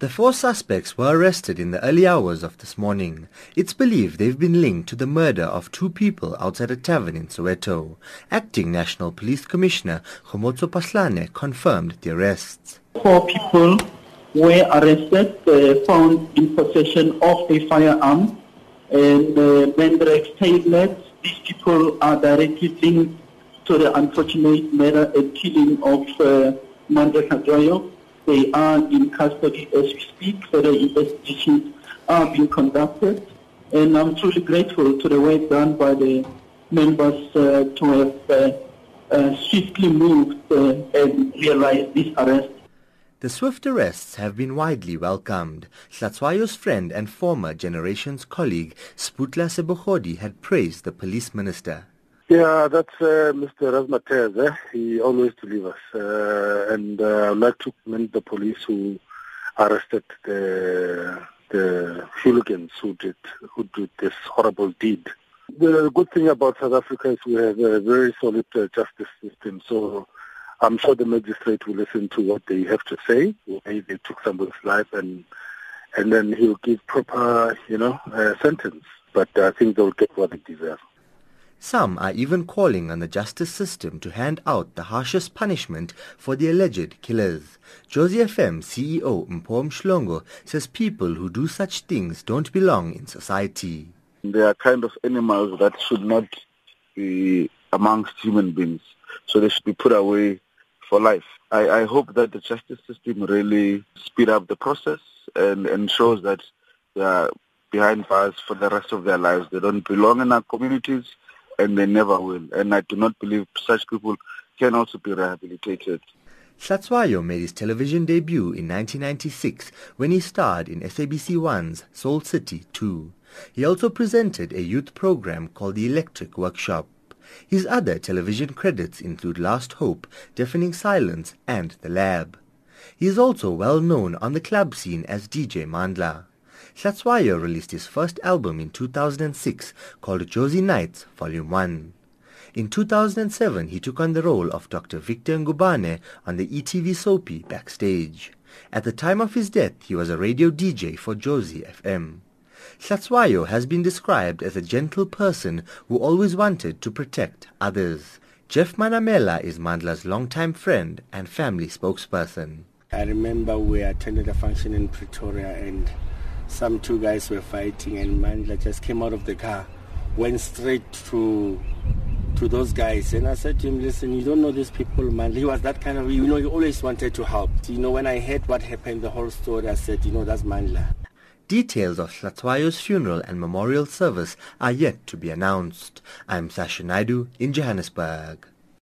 The four suspects were arrested in the early hours of this morning. It's believed they've been linked to the murder of two people outside a tavern in Soweto. Acting National Police Commissioner Khomotso Phahlane confirmed the arrests. Four people were arrested, uh, found in possession of a firearm and uh, Mandrax tablets. These people are directly linked to the unfortunate murder and killing of uh, Hlatshwayo. They are in custody as we speak. Further investigations are being conducted. And I'm truly grateful to the work done by the members uh, to have uh, uh, swiftly moved uh, and realized this arrest. The swift arrests have been widely welcomed. Hlatshwayo's friend and former Generations colleague Sputla Sebogodi had praised the police minister. Yeah, that's uh, Mr. Razmatez. Eh? He always delivers. Uh, and uh, I'd like to commend the police who arrested the, the hooligans who did, who did this horrible deed. The good thing about South Africa is we have a very solid uh, justice system. So I'm sure the magistrate will listen to what they have to say, why they took somebody's life, and and then he'll give proper, you know, uh, sentence. But I think they'll get what they deserve. Some are even calling on the justice system to hand out the harshest punishment for the alleged killers. Jozi FM CEO Mpom Mhlongo says people who do such things don't belong in society. They are kind of animals that should not be amongst human beings, so they should be put away for life. I, I hope that the justice system really speed up the process and ensures that they are behind bars for the rest of their lives. They don't belong in our communities and they never will. And I do not believe such people can also be rehabilitated. Hlatshwayo made his television debut in 1996 when he starred in SABC1's Soul City 2. He also presented a youth program called The Electric Workshop. His other television credits include Last Hope, Deafening Silence, and The Lab. He is also well known on the club scene as DJ Mandla. Hlatshwayo released his first album in 2006 called Jozi Nights Volume 1. In 2007, he took on the role of Dr. Victor Ngubane on the ETV soapie Backstage. At the time of his death, he was a radio DJ for Jozi FM. Hlatshwayo has been described as a gentle person who always wanted to protect others. Jeff Manamela is Mandla's longtime friend and family spokesperson. I remember we attended a function in Pretoria and some two guys were fighting and Mandla just came out of the car, went straight to to those guys and I said to him, listen, you don't know these people, man. He was that kind of, you know, he always wanted to help. You know, when I heard what happened, the whole story, I said, you know, that's Mandla. Details of Hlatshwayo's funeral and memorial service are yet to be announced. I'm Sasha Naidu in Johannesburg.